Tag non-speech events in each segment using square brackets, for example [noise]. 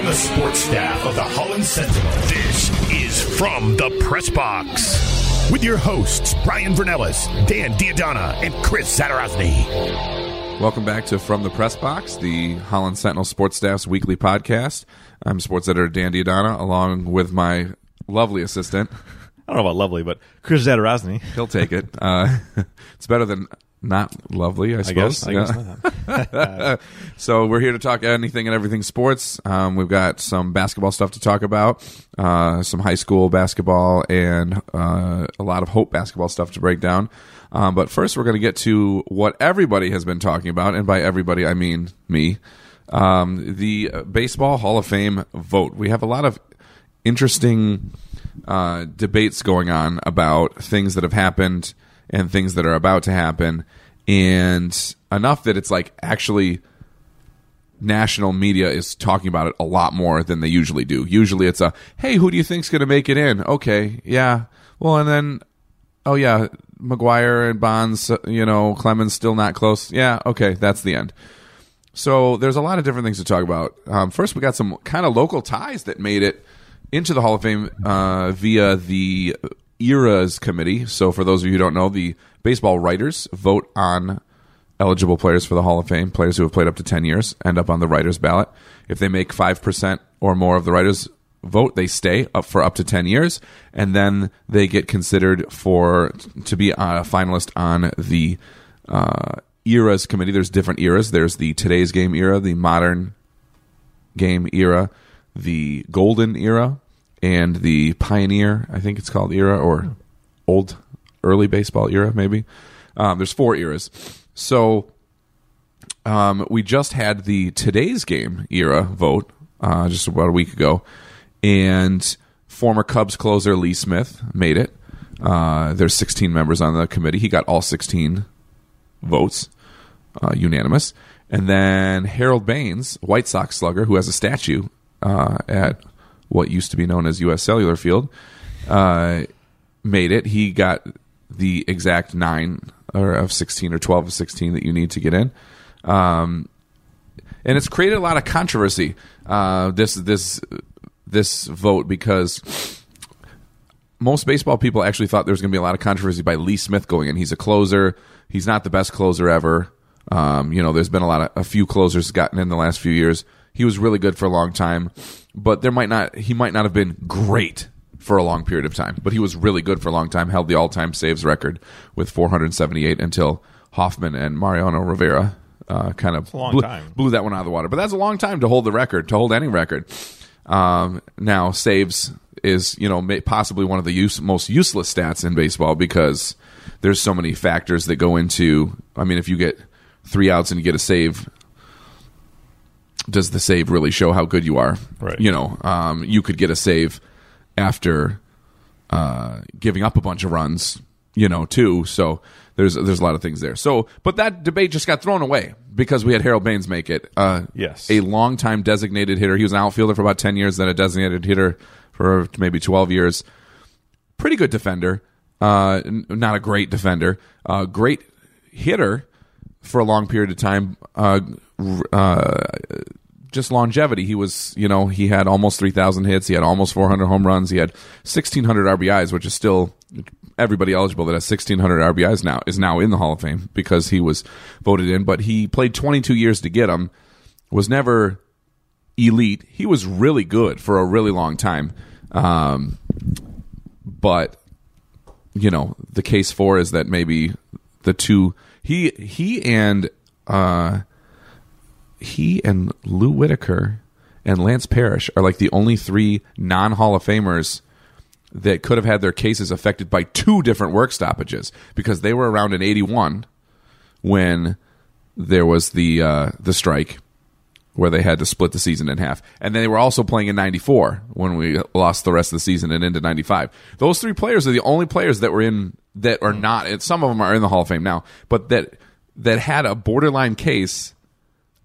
Now, from the sports staff of the Holland Sentinel, this is From the Press Box with your hosts, Brian Vernellis, Dan D'Addona, and Chris Zadarozny. Welcome back to From the Press Box, the Holland Sentinel Sports Staff's weekly podcast. I'm sports editor Dan D'Addona, along with my lovely assistant. [laughs] I don't know about lovely, but Chris Zadarozny. He'll take it. Uh, [laughs] it's better than not lovely, I I suppose. guess. I guess [laughs] [laughs] so we're here to talk anything and everything sports. Um, we've got some basketball stuff to talk about, uh, some high school basketball, and uh, a lot of Hope basketball stuff to break down. Um, but first, we're going to get to what everybody has been talking about, and by everybody, I mean me. Um, the Baseball Hall of Fame vote. We have a lot of interesting uh, debates going on about things that have happened and things that are about to happen, and enough that it's like actually national media is talking about it a lot more than they usually do. Usually it's a, hey, who do you think's going to make it in? Okay, yeah. Well, and then, oh yeah, McGwire and Bonds, you know, Clemens still not close. Yeah, okay, that's the end. So there's a lot of different things to talk about. Um, first, we got some kind of local ties that made it into the Hall of Fame uh, via the Eras Committee. So for those of you who don't know, the baseball writers vote on eligible players for the Hall of Fame. Players who have played up to 10 years end up on the writers' ballot. If they make 5% or more of the writers' vote, they stay up for up to 10 years, and then they get considered for to be a finalist on the uh, eras committee. There's different eras. There's the today's game era, the modern game era, the golden era, and the pioneer. I think it's called era or old early baseball era, maybe. Um, there's four eras. So um, we just had the today's game era vote uh, just about a week ago, and former Cubs closer Lee Smith made it. Uh, there's 16 members on the committee. He got all 16 votes, uh, unanimous. And then Harold Baines, White Sox slugger, who has a statue uh, at what used to be known as U.S. Cellular Field, uh, made it. He got the exact nine or of 16 or 12 of 16 that you need to get in. Um, and it's created a lot of controversy. Uh, this this this vote because most baseball people actually thought there was going to be a lot of controversy by Lee Smith going in. He's a closer. He's not the best closer ever. Um, you know, there's been a lot of a few closers gotten in the last few years. He was really good for a long time, but there might not he might not have been great for a long period of time, but he was really good for a long time. Held the all-time saves record with 478 until Hoffman and Mariano Rivera uh, kind of blew, time. blew that one out of the water. But that's a long time to hold the record, to hold any record. Um, now saves is you know possibly one of the use, most useless stats in baseball because there's so many factors that go into. I mean, if you get three outs and you get a save, does the save really show how good you are? Right. You know, um, you could get a save after uh, giving up a bunch of runs, you know, too. So there's there's a lot of things there. So, but that debate just got thrown away because we had Harold Baines make it. Uh, Yes. a longtime designated hitter. He was an outfielder for about ten years, then a designated hitter for maybe twelve years. Pretty good defender. Uh, n- not a great defender. Uh, great hitter for a long period of time. Uh, uh, just longevity. He was, you know, he had almost 3,000 hits. He had almost 400 home runs. He had 1,600 RBIs, which is still everybody eligible that has 1,600 RBIs now is now in the Hall of Fame because he was voted in. But he played 22 years to get them. Was never elite. He was really good for a really long time. Um, but you know, the case for is that maybe the two he he and uh he and Lou Whitaker and Lance Parrish are like the only three non Hall of Famers that could have had their cases affected by two different work stoppages because they were around in '81 when there was the uh, the strike where they had to split the season in half. And then they were also playing in 94 when we lost the rest of the season and into 95. Those three players are the only players that were in that are not and some of them are in the Hall of Fame now, but that that had a borderline case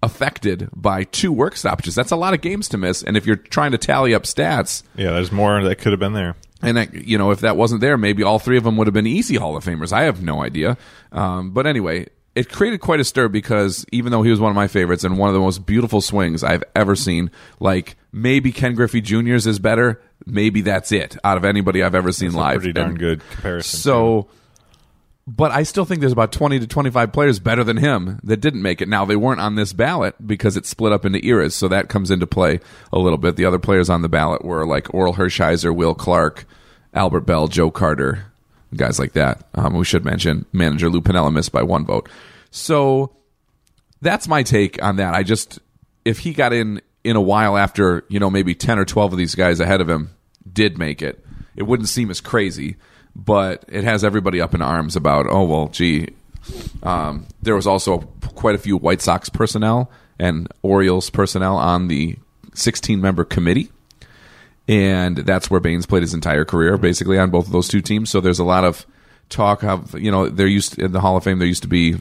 affected by two work stoppages. That's a lot of games to miss. And if you're trying to tally up stats, Yeah, there's more that could have been there. and that, you know, if that wasn't there, maybe all three of them would have been easy Hall of Famers. I have no idea. Um, but anyway, it created quite a stir because even though he was one of my favorites and one of the most beautiful swings I've ever seen, like maybe Ken Griffey Jr.'s is better. Maybe that's it out of anybody I've ever seen live. pretty darn And good comparison. So, but I still think there's about 20 to 25 players better than him that didn't make it. Now, they weren't on this ballot because it's split up into eras, so that comes into play a little bit. The other players on the ballot were like Orel Hershiser, Will Clark, Albert Belle, Joe Carter, guys like that. Um, we should mention manager Lou Piniella missed by one vote. So that's my take on that. I just if he got in in a while after you know maybe ten or twelve of these guys ahead of him did make it, it wouldn't seem as crazy. But it has everybody up in arms about oh well, gee. Um, there was also quite a few White Sox personnel and Orioles personnel on the 16 member committee and that's where Baines played his entire career, basically on both of those two teams. So there's a lot of talk of you know there used to, in the Hall of Fame there used to be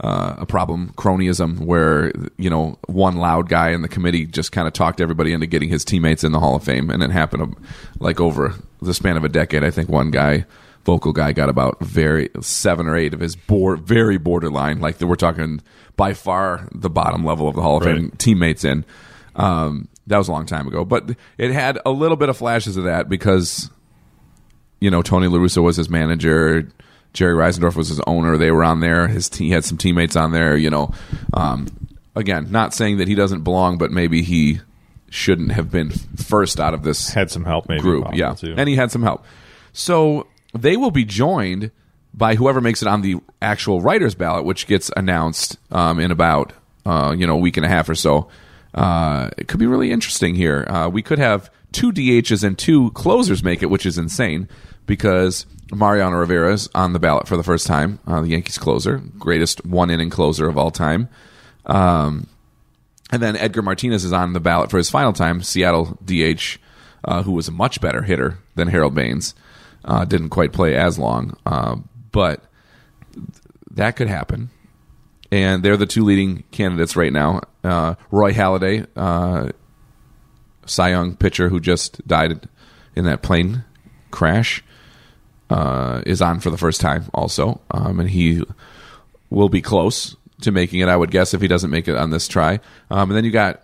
uh, a problem cronyism where you know one loud guy in the committee just kind of talked everybody into getting his teammates in the Hall of Fame, and it happened um, like over the span of a decade. I think one guy. Vocal guy got about very seven or eight of his board, very borderline. Like we're talking by far the bottom level of the Hall of Fame teammates in. Um, that was a long time ago, but it had a little bit of flashes of that because you know Tony La Russa was his manager, Jerry Reinsdorf was his owner. They were on there. His te- he had some teammates on there. You know, um, again, not saying that he doesn't belong, but maybe he shouldn't have been first out of this had some help maybe group. Yeah, too. and he had some help. So they will be joined by whoever makes it on the actual writers ballot, which gets announced um, in about uh, you know a week and a half or so. Uh, it could be really interesting here. Uh, we could have two DHs and two closers make it, which is insane because Mariano Rivera is on the ballot for the first time. Uh, the Yankees closer, greatest one inning closer of all time. Um, and then Edgar Martinez is on the ballot for his final time. Seattle DH, uh, who was a much better hitter than Harold Baines, uh, didn't quite play as long, uh, but that could happen. And they're the two leading candidates right now. Uh, Roy Halladay, uh, Cy Young pitcher who just died in that plane crash, uh, is on for the first time also, um, and he will be close to making it. I would guess if he doesn't make it on this try. Um, and then you got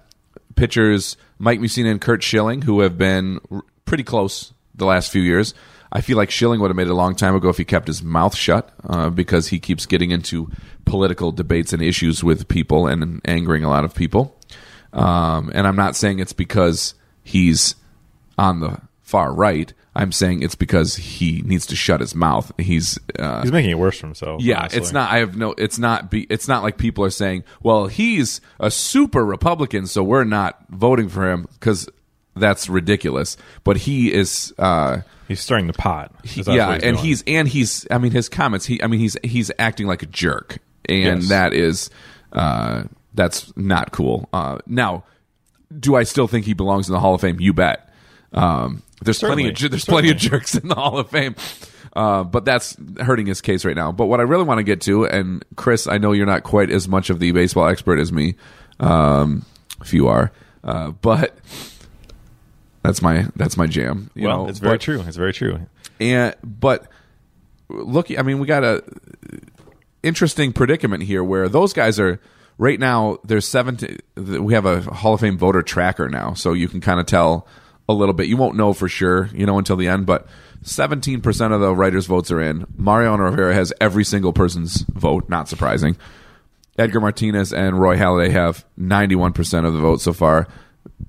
pitchers Mike Mussina and Curt Schilling who have been r- pretty close the last few years. I feel like Schilling would have made it a long time ago if he kept his mouth shut uh, because he keeps getting into political debates and issues with people and angering a lot of people. Um, and I'm not saying it's because he's on the far right. I'm saying it's because he needs to shut his mouth. He's uh, He's making it worse for himself. yeah, honestly. it's not. I have no. It's not. Be, it's not like people are saying, "Well, he's a super Republican, so we're not voting for him," because that's ridiculous. But he is. Uh, He's stirring the pot. he- yeah, and doing. he's and he's. I mean, his comments. He. I mean, he's he's acting like a jerk, and Yes. that is. Uh, that's not cool. Uh, now, do I still think he belongs in the Hall of Fame? You bet. Um, there's plenty of Certainly. there's plenty of jerks in the Hall of Fame, uh, but that's hurting his case right now. But what I really want to get to, and Chris, I know you're not quite as much of the baseball expert as me, um, if you are, uh, but that's my that's my jam. You well, know, it's very but- true. It's very true. and but look, I mean, we got a interesting predicament here where those guys are right now. There's seventeen. We have a Hall of Fame voter tracker now, so you can kind of tell a little bit. You won't know for sure, you know, until the end, but. 17% of the writers' votes are in. Mariano Rivera has every single person's vote, not surprising. Edgar Martinez and Roy Halladay have 91% of the vote so far.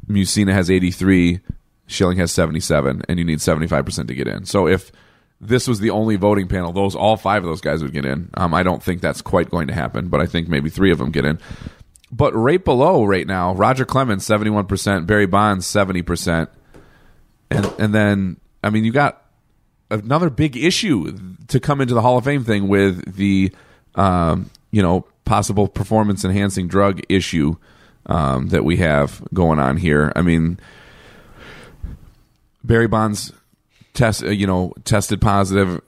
Mussina has 83, Schilling has 77, and you need 75% to get in. So if this was the only voting panel, those all five of those guys would get in. Um, I don't think that's quite going to happen, but I think maybe three of them get in. But right below right now, Roger Clemens 71%, Barry Bonds 70%. And and then I mean you got another big issue to come into the Hall of Fame thing with the um, you know possible performance enhancing drug issue um, that we have going on here. I mean, Barry Bonds test, uh, you know, tested positive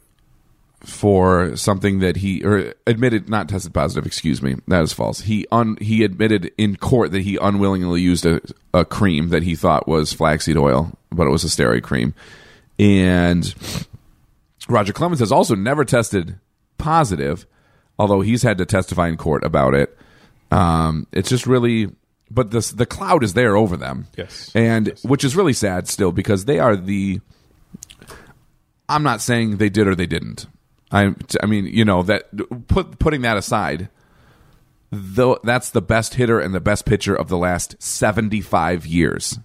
for something that he or admitted not tested positive. Excuse me, that is false. He un he admitted in court that he unwillingly used a, a cream that he thought was flaxseed oil, but it was a steroid cream. And Roger Clemens has also never tested positive, although he's had to testify in court about it. Um, it's just really, but this the cloud is there over them. Yes. and which is really sad still because they are the. I'm not saying they did or they didn't. I I mean you know that put putting that aside. Though that's the best hitter and the best pitcher of the last 75 years.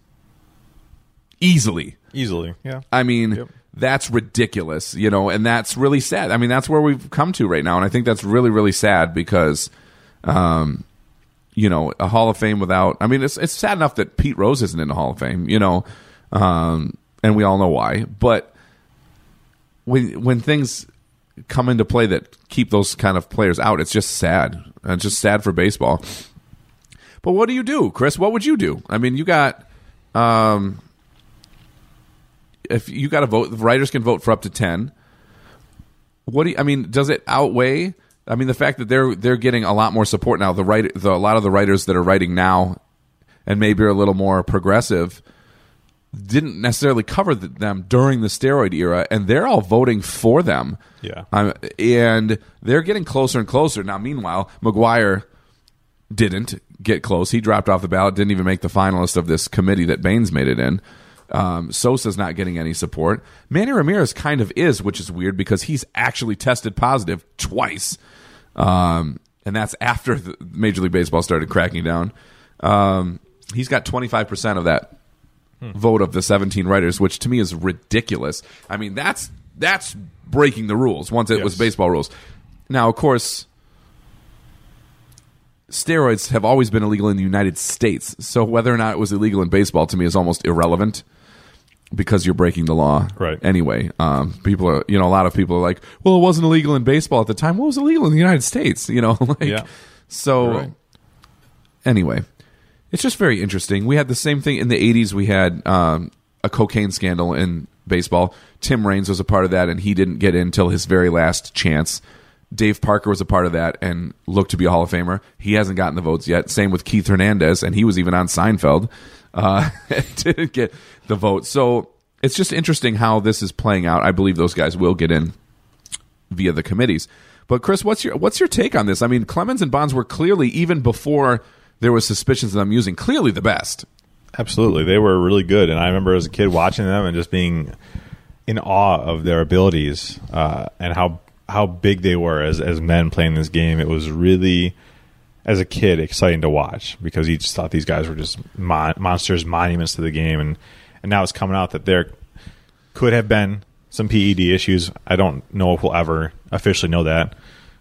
Easily. Easily, yeah. I mean, Yep. that's ridiculous, you know, and that's really sad. I mean, that's where we've come to right now, and I think that's really, really sad because, um, you know, a Hall of Fame without. I mean, it's it's sad enough that Pete Rose isn't in the Hall of Fame, you know, um, and we all know why. But when when things come into play that keep those kind of players out, it's just sad. It's just sad for baseball. But what do you do, Chris? What would you do? I mean, you got. Um, if you got to vote, the writers can vote for up to ten. What do you, I mean? Does it outweigh? I mean, the fact that they're they're getting a lot more support now. The writer, the, a lot of the writers that are writing now, and maybe are a little more progressive, didn't necessarily cover th- them during the steroid era, and they're all voting for them. Yeah. um, and they're getting closer and closer now. Meanwhile, McGwire didn't get close. He dropped off the ballot, didn't even make the finalist of this committee that Baines made it in. Um, Sosa's not getting any support. Manny Ramirez kind of is, which is weird because he's actually tested positive twice. Um, and that's after the Major League Baseball started cracking down. Um, he's got 25% of that vote of the 17 writers, which to me is ridiculous. I mean, that's that's breaking the rules once it was baseball rules. Now, of course, steroids have always been illegal in the United States. So whether or not it was illegal in baseball to me is almost irrelevant because you're breaking the law Right. anyway. Um, people are, you know, a lot of people are like, well, it wasn't illegal in baseball at the time. Well, it was illegal in the United States, you know, [laughs] like, Yeah. so Right. anyway, it's just very interesting. We had the same thing in the 80s. We had um, a cocaine scandal in baseball. Tim Raines was a part of that, and he didn't get in until his very last chance. Dave Parker was a part of that and looked to be a Hall of Famer. He hasn't gotten the votes yet. Same with Keith Hernandez, and he was even on Seinfeld. Uh, [laughs] didn't get the vote. So it's just interesting how this is playing out. I believe those guys will get in via the committees. But Chris, what's your what's your take on this? I mean, Clemens and Bonds were clearly even before there was suspicions of them using clearly the best. Absolutely, they were really good, and I remember as a kid watching them and just being in awe of their abilities uh, and how how big they were as as men playing this game. It was really, as a kid, exciting to watch because you just thought these guys were just mon- monsters, monuments to the game, and and now it's coming out that there could have been some PED issues. I don't know if we'll ever officially know that.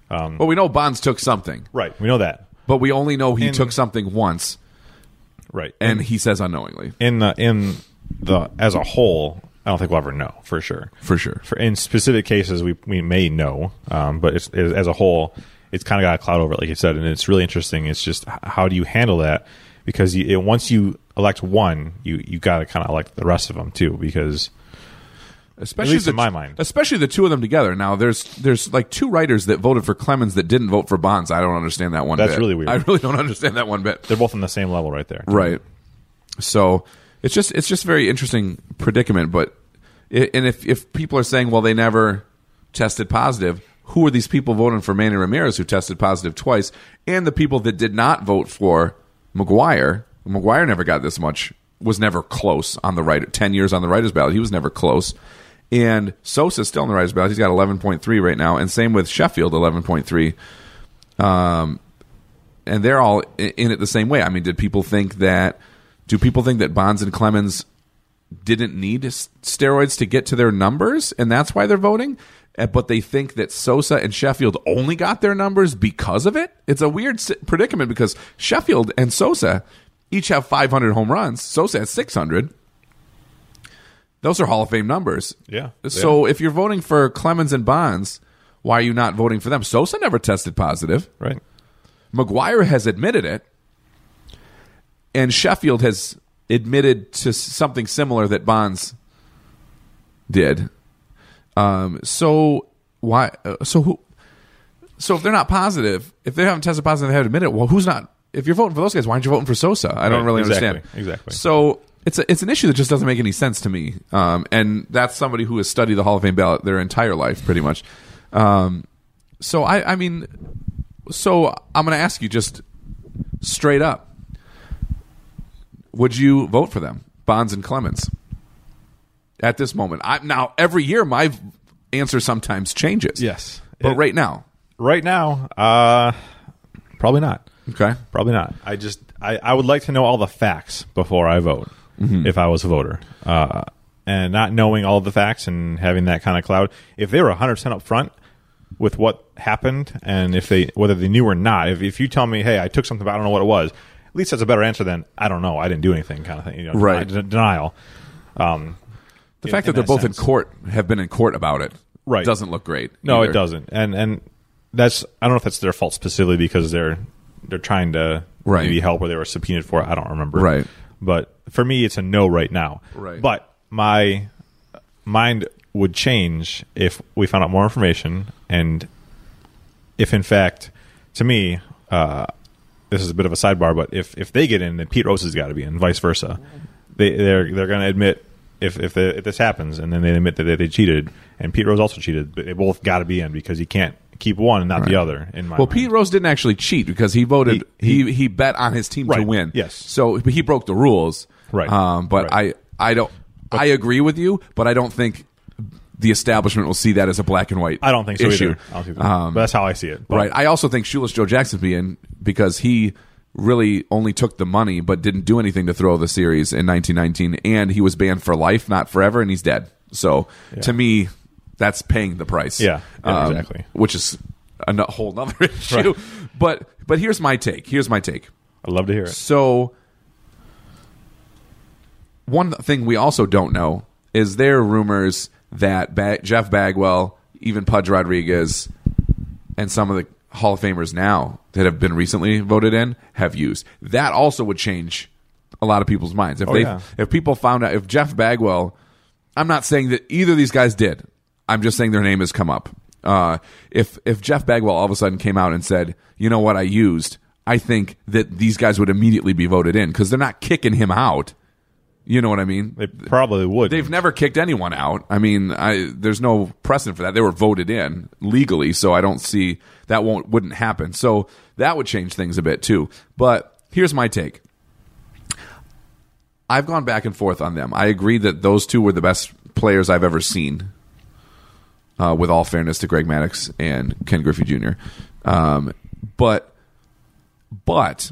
Well, we know Bonds took something, Right, we know that. But we only know he And- took something once, Right, and he says unknowingly, in the in the as a whole, I don't think we'll ever know for sure. for sure. For in specific cases, we we may know, um, but it's, it, as a whole, it's kind of got a cloud over it, like you said, and it's really interesting. It's just h- how do you handle that? Because you, it, once you elect one, you you got to kind of elect the rest of them too, because Especially least the, in my mind. especially the two of them together. Now, there's there's like two writers that voted for Clemens that didn't vote for Bonds. I don't understand that one. That's bit. really weird. I really don't understand that one bit. they're both on the same level right there. Right. So it's just it's just very interesting predicament. But i and if if people are saying, well, they never tested positive, who are these people voting for Manny Ramirez who tested positive twice, and the people that did not vote for McGwire? McGwire never got this much. Was never close on the right. Ten years on the writers' ballot, he was never close. And Sosa's still in the writers' ballot. He's got eleven point three right now, and same with Sheffield, eleven point three Um, and they're all in it the same way. I mean, did people think that? Do people think that Bonds and Clemens didn't need steroids to get to their numbers, and that's why they're voting? Uh, But they think that Sosa and Sheffield only got their numbers because of it. It's a weird predicament because Sheffield and Sosa each have 500 home runs. Sosa has 600. Those are Hall of Fame numbers. Yeah, So if you're voting for Clemens and Bonds, why are you not voting for them? Sosa never tested positive. Right. McGwire has admitted it. and Sheffield has admitted to something similar that Bonds did. Um, so why? Uh, so who? So if they're not positive, if they haven't tested positive, they haven't admitted. It, well, who's not? If you're voting for those guys, why aren't you voting for Sosa? I don't Right, really exactly, understand. exactly. So it's a, it's an issue that just doesn't make any sense to me. Um, and that's somebody who has studied the Hall of Fame ballot their entire life, pretty much. Um, so I, I mean, so I'm going to ask you just straight up: Would you vote for them, Bonds and Clemens, at this moment? I, now, every year, my answer sometimes changes. Yes. but It- right now, Right now, uh, probably not. okay, Probably not. I just I, I would like to know all the facts before I vote if I was a voter. Uh, and not knowing all the facts and having that kind of cloud. If they were 100% up front with what happened and if they whether they knew or not, if, if you tell me, hey, I took something but I don't know what it was, at least that's a better answer than I don't know, I didn't do anything kind of thing. You know, Right. deni- denial. Um, the in- fact that they're that both sense. in court, have been in court about it, Right. doesn't look great. No, either. it doesn't. And and that's I don't know if that's their fault specifically because they're they're trying to Right. maybe help or they were subpoenaed for it. I don't remember. Right. But for me, it's a no right now. Right. But my mind would change if we found out more information and if in fact, to me, uh, this is a bit of a sidebar, but if if they get in, then Pete Rose has got to be in, vice versa. They they're they're going to admit if if, the, if this happens, and then they admit that they, they cheated, and Pete Rose also cheated, but they both got to be in because you can't keep one and not the other. In my Well, mind. Pete Rose didn't actually cheat because he voted. He He- he, bet on his team to win. yes. So he broke the rules. Right, Um, but right. I I don't. I agree with you, but I don't think the establishment will see that as a black and white. I don't think so issue. either. I don't think so. Um, but that's how I see it. But- right. I also think Shoeless Joe Jackson be in because he really only took the money but didn't do anything to throw the series in 1919, and he was banned for life, not forever, and he's dead. So to me, that's paying the price. Yeah, yeah, Um, exactly. Which is a whole other [laughs] issue. But but here's my take. Here's my take. I'd love to hear it. So, one thing we also don't know is there are rumors that ba- Jeff Bagwell, even Pudge Rodriguez, and some of the Hall of Famers now that have been recently voted in have used. That also would change a lot of people's minds. If Oh, they yeah. if people found out if Jeff Bagwell, I'm not saying that either of these guys did. I'm just saying their name has come up. Uh, if if Jeff Bagwell all of a sudden came out and said, "You know what? I used," I think that these guys would immediately be voted in because they're not kicking him out. You know what I mean? They probably would. They've never kicked anyone out. I mean, I, there's no precedent for that. They were voted in legally, so I don't see that won't wouldn't happen. So that would change things a bit too. But here's my take. I've gone back and forth on them. I agree that those two were the best players I've ever seen. Uh, with all fairness to Greg Maddux and Ken Griffey Jr., um, but but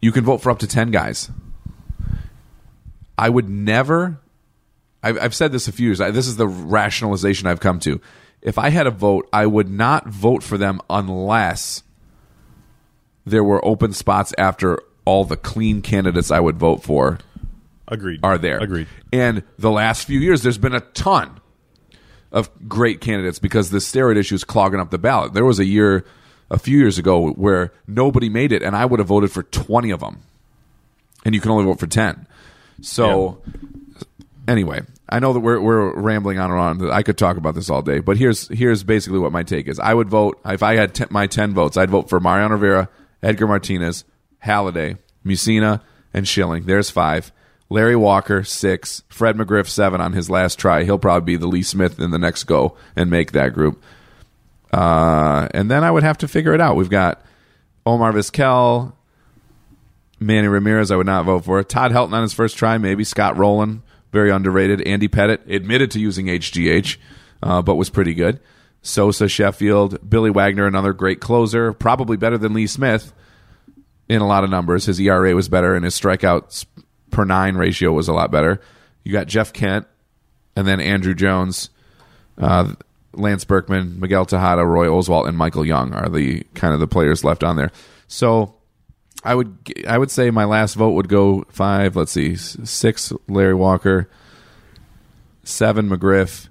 you can vote for up to ten guys. I would never. I've, I've said this a few years. I, this is the rationalization I've come to. If I had a vote, I would not vote for them unless there were open spots after all the clean candidates I would vote for Agreed. are there. Agreed. And the last few years, there's been a ton of great candidates because the steroid issue is clogging up the ballot. There was a year, a few years ago, where nobody made it, and I would have voted for 20 of them. And you can only vote for 10. So, anyway, I know that we're, we're rambling on and on. I could talk about this all day, but here's here's basically what my take is. I would vote if I had ten, my 10 votes. I'd vote for Mariano Rivera, Edgar Martinez, Halladay, Mussina, and Schilling. There's five. Larry Walker six. Fred McGriff seven on his last try. He'll probably be the Lee Smith in the next go and make that group. Uh, and then I would have to figure it out. We've got Omar Vizquel, Manny Ramirez, I would not vote for. Todd Helton on his first try, maybe. Scott Rolen, very underrated. Andy Pettitte admitted to using HGH, uh, but was pretty good. Sosa, Sheffield, Billy Wagner, another great closer, probably better than Lee Smith in a lot of numbers. His ERA was better, and his strikeouts per nine ratio was a lot better. You got Jeff Kent, and then Andruw Jones, uh, Lance Berkman, Miguel Tejada, Roy Oswalt, and Michael Young are the kind of the players left on there. So I would I would say my last vote would go five. Let's see, six Larry Walker, seven McGriff.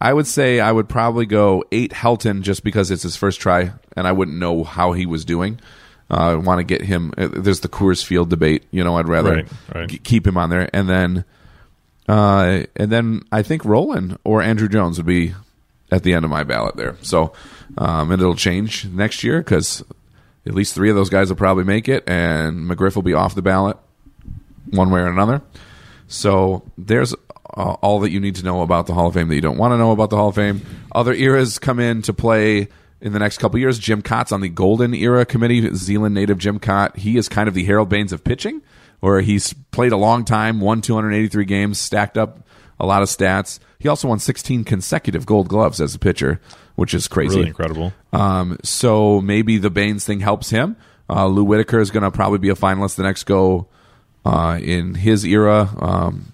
I would say I would probably go eight Helton just because it's his first try and I wouldn't know how he was doing. uh, want to get him. uh, There's the Coors Field debate. You know, I'd rather Right, right. k- keep him on there, and then uh, and then I think Rolen or Andruw Jones would be at the end of my ballot there. So, um, and it'll change next year because at least three of those guys will probably make it, and McGriff will be off the ballot one way or another. So there's uh, all that you need to know about the Hall of Fame that you don't want to know about the Hall of Fame. Other eras come in to play in the next couple years. Jim Kaat's on the Golden Era Committee. Zeeland native Jim Kaat. He is kind of the Harold Baines of pitching, where he's played a long time, won 283 games, stacked up a lot of stats. He also won 16 consecutive Gold Gloves as a pitcher, which is crazy. Really incredible. Um, so maybe the Baines thing helps him. Uh, Lou Whitaker is going to probably be a finalist the next go uh, in his era. Um,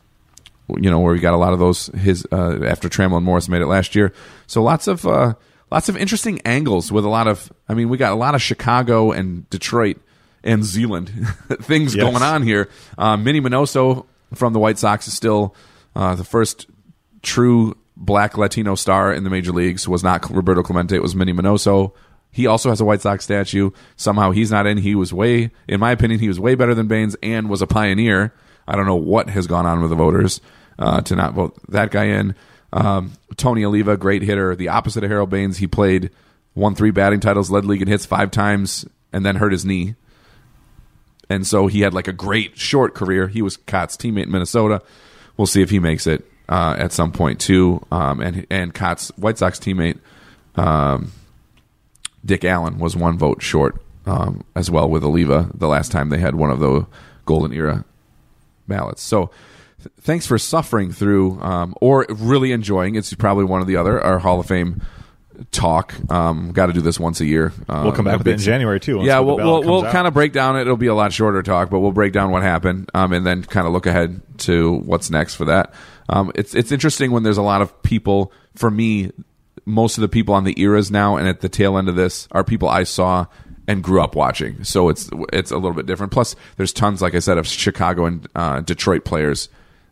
you know where we got a lot of those his uh, after Trammell and Morris made it last year. So lots of uh, lots of interesting angles with a lot of. I mean, we got a lot of Chicago and Detroit and Zeeland [laughs] things Yes. going on here. Um, Minnie Minoso from the White Sox is still uh, the first true black Latino star in the major leagues. Was not Roberto Clemente. It was Minnie Minoso. He also has a White Sox statue. Somehow he's not in. He was way, in my opinion, he was way better than Baines and was a pioneer. I don't know what has gone on with the voters uh, to not vote that guy in. Um, Tony Oliva, great hitter, the opposite of Harold Baines. He played, won three batting titles, led league in hits five times, and then hurt his knee. And so he had like a great short career. He was Kaat's teammate in Minnesota. We'll see if he makes it uh, at some point too. Um, and and Kaat's White Sox teammate um, Dick Allen was one vote short um, as well with Oliva the last time they had one of the golden era ballots. So th- thanks for suffering through um, or really enjoying. It's probably one or the other. Our Hall of Fame talk. Um, Got to do this once a year. Uh, We'll come back with it in January too. once yeah, we'll we'll, we'll kind of break down it. It'll be a lot shorter talk, but we'll break down what happened um, and then kind of look ahead to what's next for that. Um, it's it's interesting when there's a lot of people. For me, most of the people on the eras now and at the tail end of this are people I saw and grew up watching. So it's it's a little bit different. Plus, there's tons, like I said, of Chicago and uh, Detroit players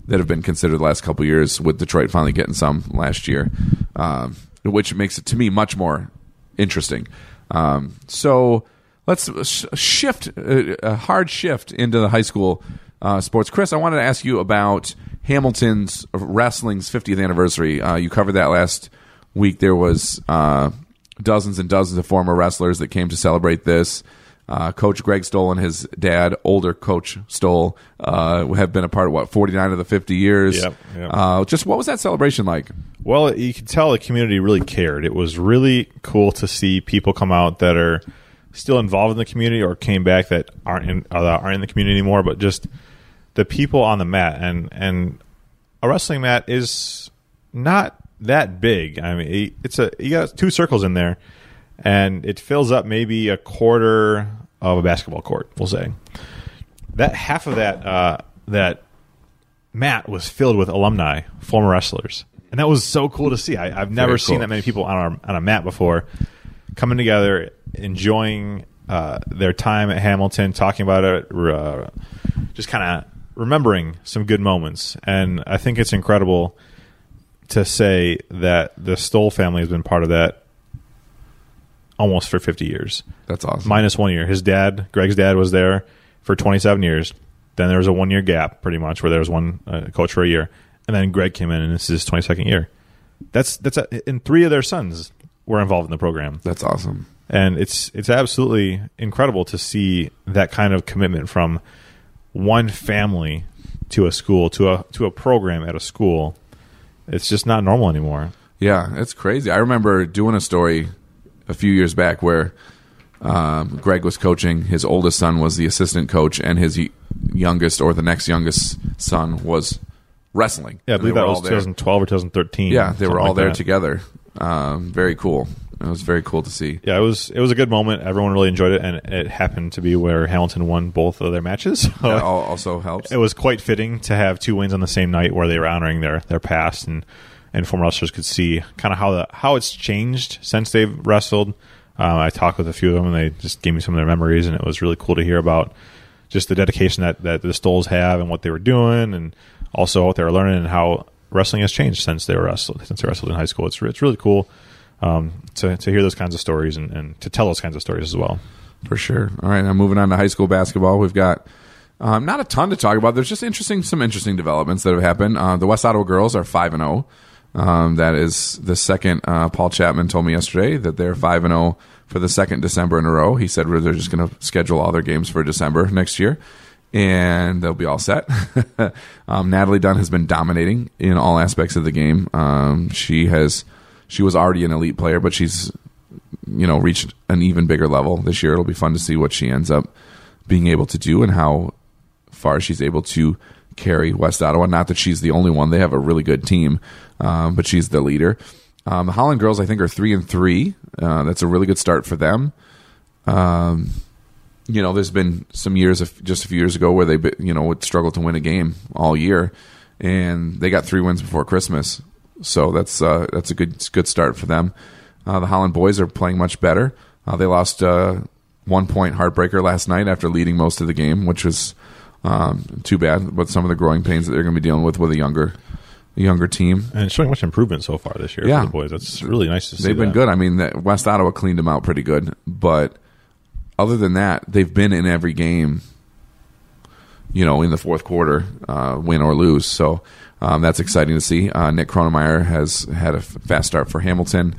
that have been considered the last couple years. With Detroit finally getting some last year, um, which makes it to me much more interesting. Um, so let's sh- shift uh, a hard shift into the high school uh, sports. Chris, I wanted to ask you about Hamilton's wrestling's 50th anniversary. Uh, you covered that last week. There was uh, dozens and dozens of former wrestlers that came to celebrate this. Uh, Coach Greg Stoll and his dad, older Coach Stoll, uh, have been a part of what 49 of the 50 years. Yep, yep. Uh, just what was that celebration like? Well, you could tell the community really cared. It was really cool to see people come out that are still involved in the community or came back that aren't in uh, that aren't in the community anymore. But just the people on the mat and and a wrestling mat is not that big. I mean, it's a you got two circles in there, and it fills up maybe a quarter of a basketball court. We'll say that half of that uh, that mat was filled with alumni, former wrestlers, and that was so cool to see. I, I've never Very seen that many people on a, on a mat before, coming together, enjoying uh, their time at Hamilton, talking about it, uh, just kind of remembering some good moments. And I think it's incredible to say that the Stoll family has been part of that almost for 50 years That's awesome. minus one year. His dad, Greg's dad, was there for 27 years. Then there was a one year gap, pretty much, where there was one uh, coach for a year, and then Greg came in, and this is his 22nd year. That's that's a, and three of their sons were involved in the program, That's awesome. and it's it's absolutely incredible to see that kind of commitment from one family to a school to a to a program at a school. It's just not normal anymore. Yeah, it's crazy. I remember doing a story a few years back where um, Greg was coaching. His oldest son was the assistant coach, and his youngest or the next youngest son was wrestling. Yeah, I believe that was 2012 or 2013. Yeah, they were all like there that. together. Um, very cool. It was very cool to see. Yeah, it was it was a good moment. Everyone really enjoyed it, and it happened to be where Hamilton won both of their matches. [laughs] So That also helps. it was quite fitting to have two wins on the same night, where they were honoring their their past, and and former wrestlers could see kind of how the how it's changed since they've wrestled. Um, I talked with a few of them, and they just gave me some of their memories, and it was really cool to hear about just the dedication that that the Stolls have and what they were doing, and also what they were learning and how wrestling has changed since they were wrestled since they wrestled in high school. It's it's really cool um, to to hear those kinds of stories and, and to tell those kinds of stories as well. For sure. All right, now moving on to high school basketball, we've got um, not a ton to talk about. There's just interesting, some interesting developments that have happened. Uh, the West Ottawa girls are five and zero. Um, that is the second. Uh, Paul Chapman told me yesterday that they're five and zero for the second December in a row. He said they're just going to schedule all their games for December next year, and they'll be all set. [laughs] um, Natalie Dunn has been dominating in all aspects of the game. Um, she has. She was already an elite player, but she's you know reached an even bigger level this year. It'll be fun to see what she ends up being able to do and how far she's able to carry West Ottawa. Not that she's the only one; they have a really good team, um, but she's the leader. Um, Holland girls, I think, are three and three. Uh, that's a really good start for them. Um, you know, there's been some years, of, just a few years ago, where they, you know, would struggle to win a game all year, and they got three wins before Christmas. So that's uh, that's a good good start for them. Uh, the Holland boys are playing much better. Uh, they lost uh, one point heartbreaker last night after leading most of the game, which was um, too bad. But some of the growing pains that they're going to be dealing with with a younger younger team. And showing much improvement so far this year Yeah. for the boys. That's really nice to see. They've been that. good. I mean, that West Ottawa cleaned them out pretty good, but other than that, they've been in every game. You know, in the fourth quarter, uh, win or lose. So um, that's exciting to see. Uh, Nick Kronemeyer has had a f- fast start for Hamilton.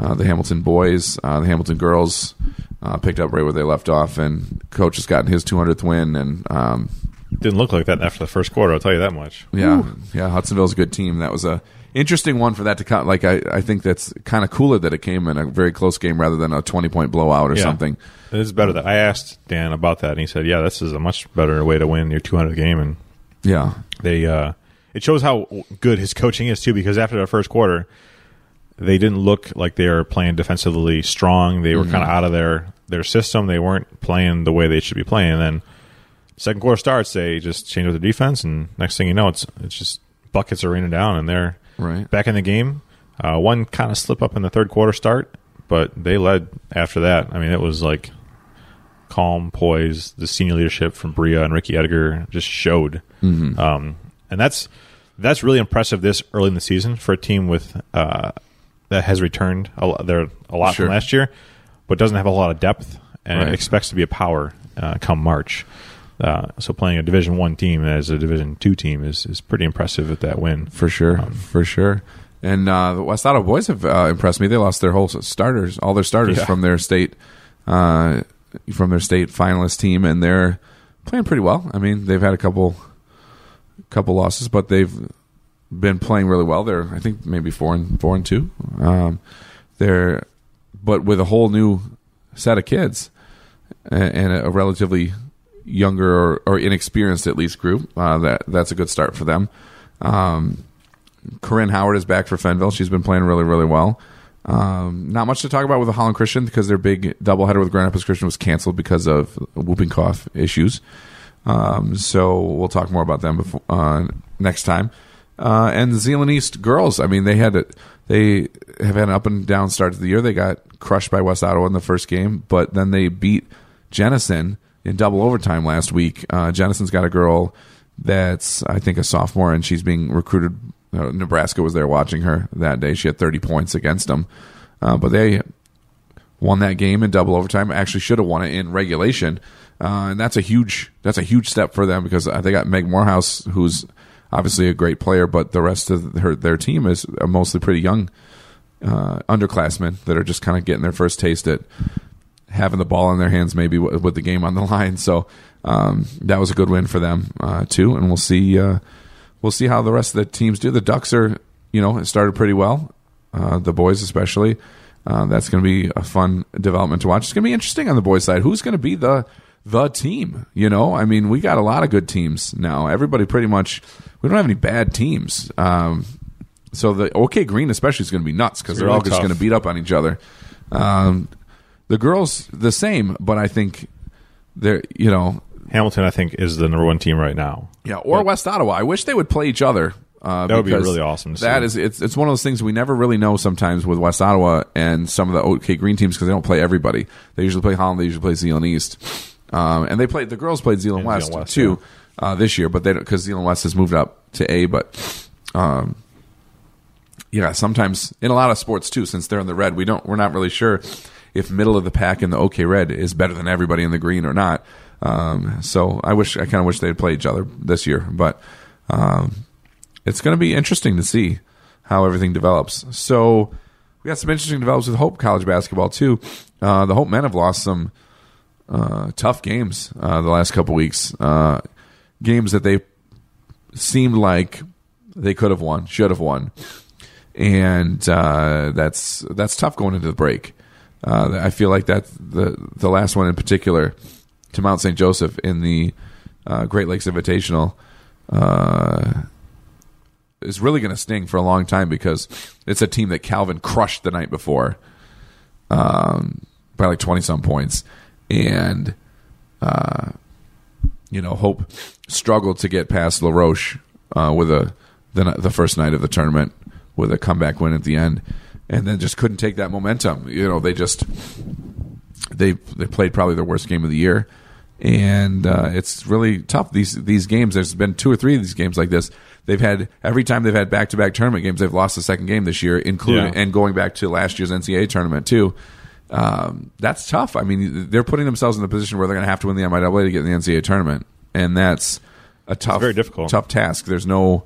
Uh, the Hamilton boys, uh, the Hamilton girls, uh, picked up right where they left off, and coach has gotten his 200th win. And um, Didn't look like that after the first quarter. I'll tell you that much. yeah, yeah. Hudsonville's a good team. That was a interesting one for that to come. Like I, I think that's kind of cooler that it came in a very close game rather than a twenty point blowout or Yeah. something. It is better that I asked Dan about that, and he said, "Yeah, this is a much better way to win your 200th game." And Yeah, they, uh, it shows how good his coaching is too. Because after the first quarter, they didn't look like they were playing defensively strong. They were kind of out of their their system. They weren't playing the way they should be playing. And then second quarter starts, they just change up the defense, and next thing you know, it's it's just buckets are raining down, and they're Right. back in the game. Uh, one kind of slip up in the third quarter start, but they led after that. I mean, it was like calm, poise. The senior leadership from Bria and Ricky Edgar just showed, um, and that's that's really impressive this early in the season for a team with uh, that has returned a lot, they're a lot Sure. from last year, but doesn't have a lot of depth and Right. expects to be a power uh, come March. Uh, so playing a Division One team as a Division Two team is is pretty impressive with that win. for sure, Um, for sure. And uh, the West Ottawa boys have uh, impressed me. They lost their whole starters, all their starters Yeah. from their state, uh, from their state finalist team, and they're playing pretty well. I mean, they've had a couple, couple losses, but they've been playing really well. They're, I think, maybe four and four and two. Um, they're, but with a whole new set of kids and, and a relatively younger or, or inexperienced at least group. Uh, that that's a good start for them. Um, Corinne Howard is back for Fenville. She's been playing really, really well. Um, not much to talk about with the Holland Christian because their big doubleheader with Grand Rapids Christian was canceled because of whooping cough issues. Um, so we'll talk more about them before, uh, next time. Uh, and the Zeeland East girls, I mean, they had. They have had an up and down start to the year. They got crushed by West Ottawa in the first game, but then they beat Jenison in double overtime last week. Uh, Jenison's got a girl that's I think a sophomore, and she's being recruited. Uh, Nebraska was there watching her that day. She had 30 points against them, uh, but they won that game in double overtime. Actually, should have won it in regulation, uh, and that's a huge that's a huge step for them because they got Meg Morehouse, who's obviously a great player, but the rest of her their team is mostly pretty young uh, underclassmen that are just kind of getting their first taste at having the ball in their hands, maybe with the game on the [laughs] line. So um, that was a good win for them uh, too, and we'll see uh, we'll see how the rest of the teams do. The Ducks are you know started pretty well, uh, the boys especially. Uh, that's going to be a fun development to watch. It's going to be interesting on the boys' side. Who's going to be the the team? You know, I mean, we got a lot of good teams now. Everybody pretty much. We don't have any bad teams. Um, so the OK Green especially is going to be nuts because they're really all just going to beat up on each other. Um, the girls the same, but I think they're you know Hamilton, I think, is the number one team right now. yeah, or West Ottawa. I wish they would play each other. Uh, That would be really awesome to That see. is, it's it's one of those things we never really know sometimes with West Ottawa and some of the OK Green teams because they don't play everybody. They usually play Holland. They usually play Zeeland East, um, and they played the girls played Zeeland And West, Zeeland West, too uh, this year, but they because Zeeland West has moved up to A. But um, yeah, sometimes in a lot of sports too, since they're in the red, we don't we're not really sure if middle of the pack in the OK Red is better than everybody in the green or not. Um, so I wish I kind of wish they'd play each other this year, but um, it's going to be interesting to see how everything develops. So we got some interesting develops with Hope college basketball too. Uh, the Hope men have lost some uh, tough games uh, the last couple weeks. Uh, games that they seemed like they could have won, should have won, and uh, that's that's tough going into the break. Uh, I feel like that the the last one in particular to Mount St. Joseph in the uh, Great Lakes Invitational is really going to sting for a long time because it's a team that Calvin crushed the night before um, by like twenty some points, and uh, you know Hope struggled to get past Laroche uh, with a the the first night of the tournament with a comeback win at the end, and then just couldn't take that momentum. You know, they just they they played probably their worst game of the year, and uh, it's really tough. These these games. There's been two or three of these games like this. They've had every time they've had back to back tournament games. They've lost the second game this year, including Yeah. and going back to last year's NCAA tournament too. Um, that's tough. I mean, they're putting themselves in the position where they're going to have to win the MIAA to get in the NCAA tournament, and that's a tough, very difficult. tough task. There's no.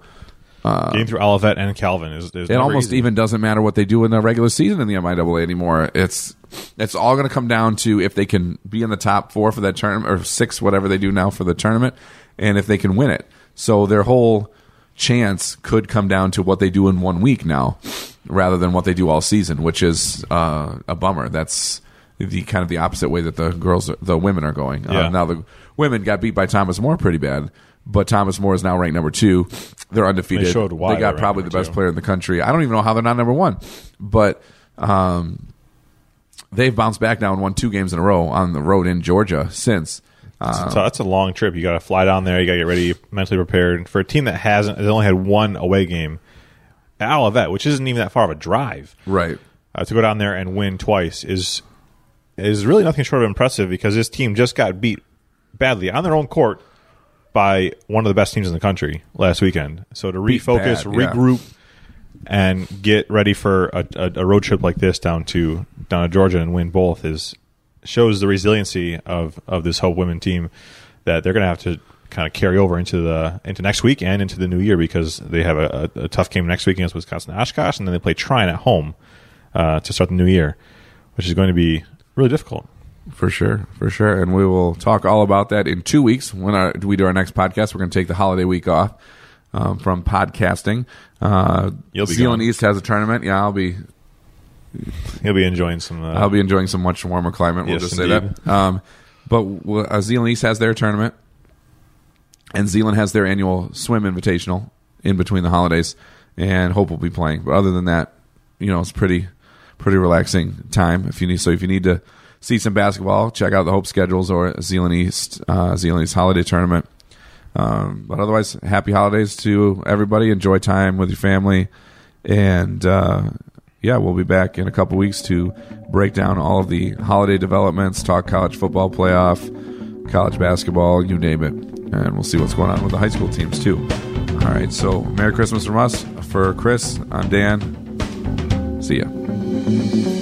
Getting through Olivet and Calvin is, is It almost easy. even doesn't matter what they do in the regular season in the MIAA anymore. It's it's all going to come down to if they can be in the top four for that tournament or six, whatever they do now for the tournament, and if they can win it. So their whole chance could come down to what they do in one week now, rather than what they do all season, which is uh, a bummer. That's the kind of the opposite way that the girls, the women are going. Uh, now the women got beat by Thomas More pretty bad, but Thomas More is now ranked number two. They're undefeated. They showed why They got probably the best two. player in the country. I don't even know how they're not number one, but um, they've bounced back now and won two games in a row on the road in Georgia since. Uh, So that's a long trip. You got to fly down there. You got to get ready, mentally prepared for a team that hasn't. They only had one away game at Olivet, which isn't even that far of a drive. right. Uh, to go down there and win twice is is really nothing short of impressive because this team just got beat badly on their own court by one of the best teams in the country last weekend. So to Beat refocus, bad, yeah. regroup, and get ready for a, a, a road trip like this down to down to Georgia and win both is shows the resiliency of of this Hope women team that they're going to have to kind of carry over into the into next week and into the new year because they have a, a, a tough game next week against Wisconsin Oshkosh and then they play Trine at home uh, to start the new year, which is going to be really difficult. For sure, for sure, and we will talk all about that in two weeks when our, we do our next podcast. We're going to take the holiday week off um, from podcasting. Uh, You'll be Zeeland. East has a tournament. Yeah, I'll be He'll be enjoying some. Uh, I'll be enjoying some much warmer climate. We'll Yes, just say indeed. that. Um, but uh, Zeeland East has their tournament, and Zeeland has their annual swim invitational in between the holidays, and Hope will be playing. But other than that, you know, it's pretty pretty relaxing time. If you need, so if you need to see some basketball, check out the Hope schedules or Zeeland East uh, Zeeland East holiday tournament. Um, but otherwise, happy holidays to everybody. Enjoy time with your family, and uh, yeah, we'll be back in a couple weeks to break down all of the holiday developments, talk college football playoff, college basketball, you name it, and we'll see what's going on with the high school teams too. All right, so Merry Christmas from us. For Chris, I'm Dan. See ya.